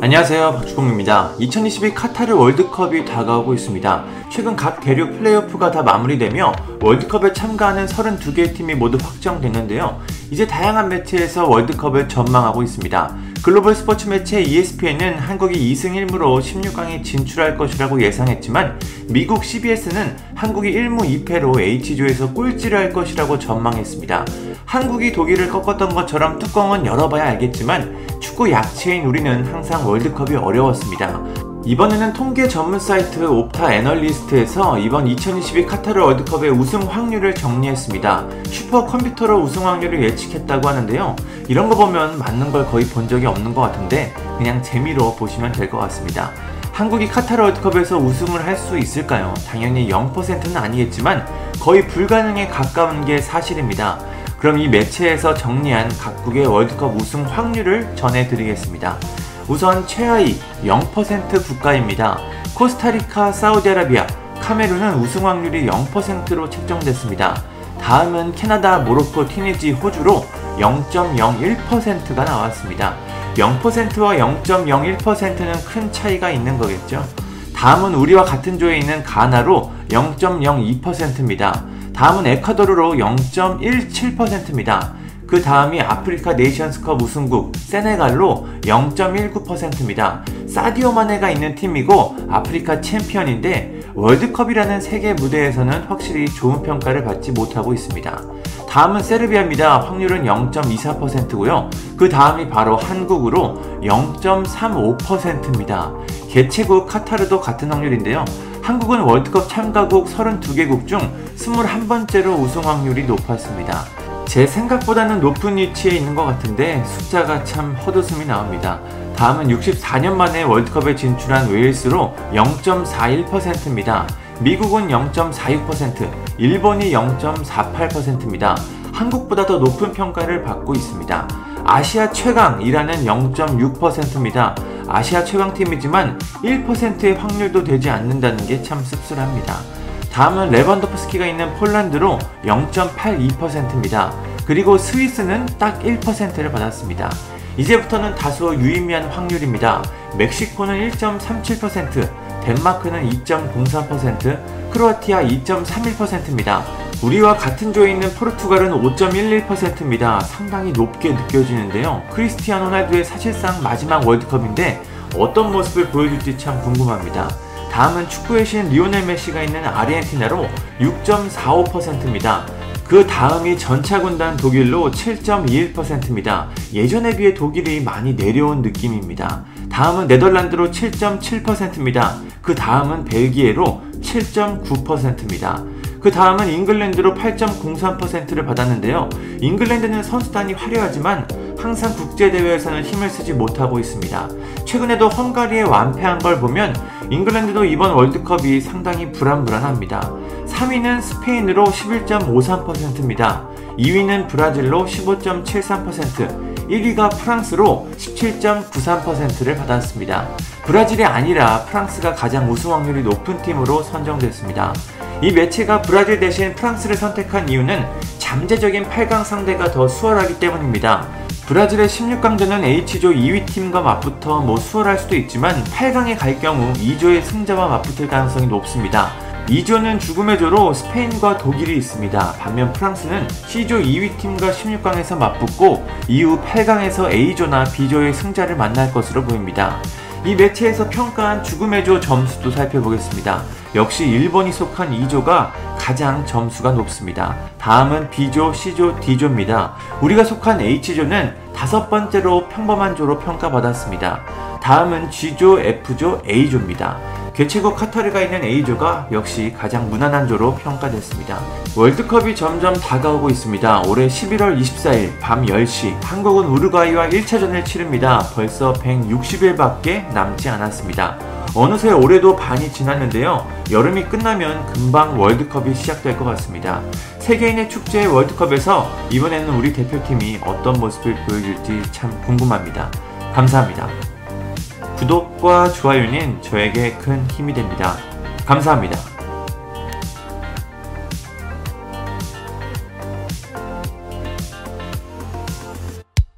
안녕하세요 박주공입니다. 2022 카타르 월드컵이 다가오고 있습니다. 최근 각 대륙 플레이오프가 다 마무리되며 월드컵에 참가하는 32개의 팀이 모두 확정됐는데요. 이제 다양한 매체에서 월드컵을 전망하고 있습니다. 글로벌 스포츠 매체 ESPN은 한국이 2승 1무로 16강에 진출할 것이라고 예상했지만 미국 CBS는 한국이 1무 2패로 H조에서 꼴찌를 할 것이라고 전망했습니다. 한국이 독일을 꺾었던 것처럼 뚜껑은 열어봐야 알겠지만 축구 약체인 우리는 항상 월드컵이 어려웠습니다. 이번에는 통계 전문 사이트 옵타 애널리스트에서 이번 2022 카타르 월드컵의 우승 확률을 정리했습니다. 슈퍼 컴퓨터로 우승 확률을 예측했다고 하는데요. 이런 거 보면 맞는 걸 거의 본 적이 없는 것 같은데 그냥 재미로 보시면 될 것 같습니다. 한국이 카타르 월드컵에서 우승을 할 수 있을까요? 당연히 0%는 아니겠지만 거의 불가능에 가까운 게 사실입니다. 그럼 이 매체에서 정리한 각국의 월드컵 우승 확률을 전해드리겠습니다. 우선 최하위 0% 국가입니다. 코스타리카, 사우디아라비아, 카메룬은 우승 확률이 0%로 책정됐습니다. 다음은 캐나다, 모로코, 튀니지, 호주로 0.01%가 나왔습니다. 0%와 0.01%는 큰 차이가 있는 거겠죠. 다음은 우리와 같은 조에 있는 가나로 0.02%입니다. 다음은 에콰도르로 0.17%입니다. 그 다음이 아프리카 네이션스컵 우승국 세네갈로 0.19%입니다. 사디오 마네가 있는 팀이고 아프리카 챔피언인데 월드컵이라는 세계 무대에서는 확실히 좋은 평가를 받지 못하고 있습니다. 다음은 세르비아입니다. 확률은 0.24%고요. 그 다음이 바로 한국으로 0.35%입니다. 개최국 카타르도 같은 확률인데요. 한국은 월드컵 참가국 32개국 중 21번째로 우승 확률이 높았습니다. 제 생각보다는 높은 위치에 있는 것 같은데 숫자가 참 헛웃음이 나옵니다. 다음은 64년 만에 월드컵에 진출한 웨일스로 0.41%입니다. 미국은 0.46%, 일본이 0.48%입니다. 한국보다 더 높은 평가를 받고 있습니다. 아시아 최강이라는 0.6%입니다. 아시아 최강팀이지만 1%의 확률도 되지 않는다는 게 참 씁쓸합니다. 다음은 레반도프스키가 있는 폴란드로 0.82%입니다. 그리고 스위스는 딱 1%를 받았습니다. 이제부터는 다소 유의미한 확률입니다. 멕시코는 1.37%, 덴마크는 2.03%, 크로아티아 2.31%입니다. 우리와 같은 조에 있는 포르투갈은 5.11%입니다. 상당히 높게 느껴지는데요. 크리스티아노 호날두의 사실상 마지막 월드컵인데 어떤 모습을 보여줄지 참 궁금합니다. 다음은 축구의 신 리오넬 메시가 있는 아르헨티나로 6.45%입니다. 그 다음이 전차군단 독일로 7.21%입니다. 예전에 비해 독일이 많이 내려온 느낌입니다. 다음은 네덜란드로 7.7%입니다. 그 다음은 벨기에로 7.9%입니다. 그 다음은 잉글랜드로 8.03%를 받았는데요. 잉글랜드는 선수단이 화려하지만 항상 국제대회에서는 힘을 쓰지 못하고 있습니다. 최근에도 헝가리에 완패한 걸 보면 잉글랜드도 이번 월드컵이 상당히 불안불안합니다. 3위는 스페인으로 11.53%입니다. 2위는 브라질로 15.73%, 1위가 프랑스로 17.93%를 받았습니다. 브라질이 아니라 프랑스가 가장 우승 확률이 높은 팀으로 선정됐습니다. 이 매체가 브라질 대신 프랑스를 선택한 이유는 잠재적인 8강 상대가 더 수월하기 때문입니다. 브라질의 16강전은 H조 2위 팀과 맞붙어 뭐 수월할 수도 있지만 8강에 갈 경우 2조의 승자와 맞붙을 가능성이 높습니다. 2조는 죽음의 조로 스페인과 독일이 있습니다. 반면 프랑스는 C조 2위 팀과 16강에서 맞붙고 이후 8강에서 A조나 B조의 승자를 만날 것으로 보입니다. 이 매체에서 평가한 죽음의 조 점수도 살펴보겠습니다. 역시 일본이 속한 2조가 가장 점수가 높습니다. 다음은 B조, C조, D조입니다. 우리가 속한 H조는 다섯 번째로 평범한 조로 평가받았습니다. 다음은 G조, F조, A조입니다. 개최국 카타르가 있는 A조가 역시 가장 무난한 조로 평가됐습니다. 월드컵이 점점 다가오고 있습니다. 올해 11월 24일 밤 10시 한국은 우루과이와 1차전을 치릅니다. 벌써 160일밖에 남지 않았습니다. 어느새 올해도 반이 지났는데요. 여름이 끝나면 금방 월드컵이 시작될 것 같습니다. 세계인의 축제 월드컵에서 이번에는 우리 대표팀이 어떤 모습을 보여줄지 참 궁금합니다. 감사합니다. 구독과 좋아요는 저에게 큰 힘이 됩니다. 감사합니다.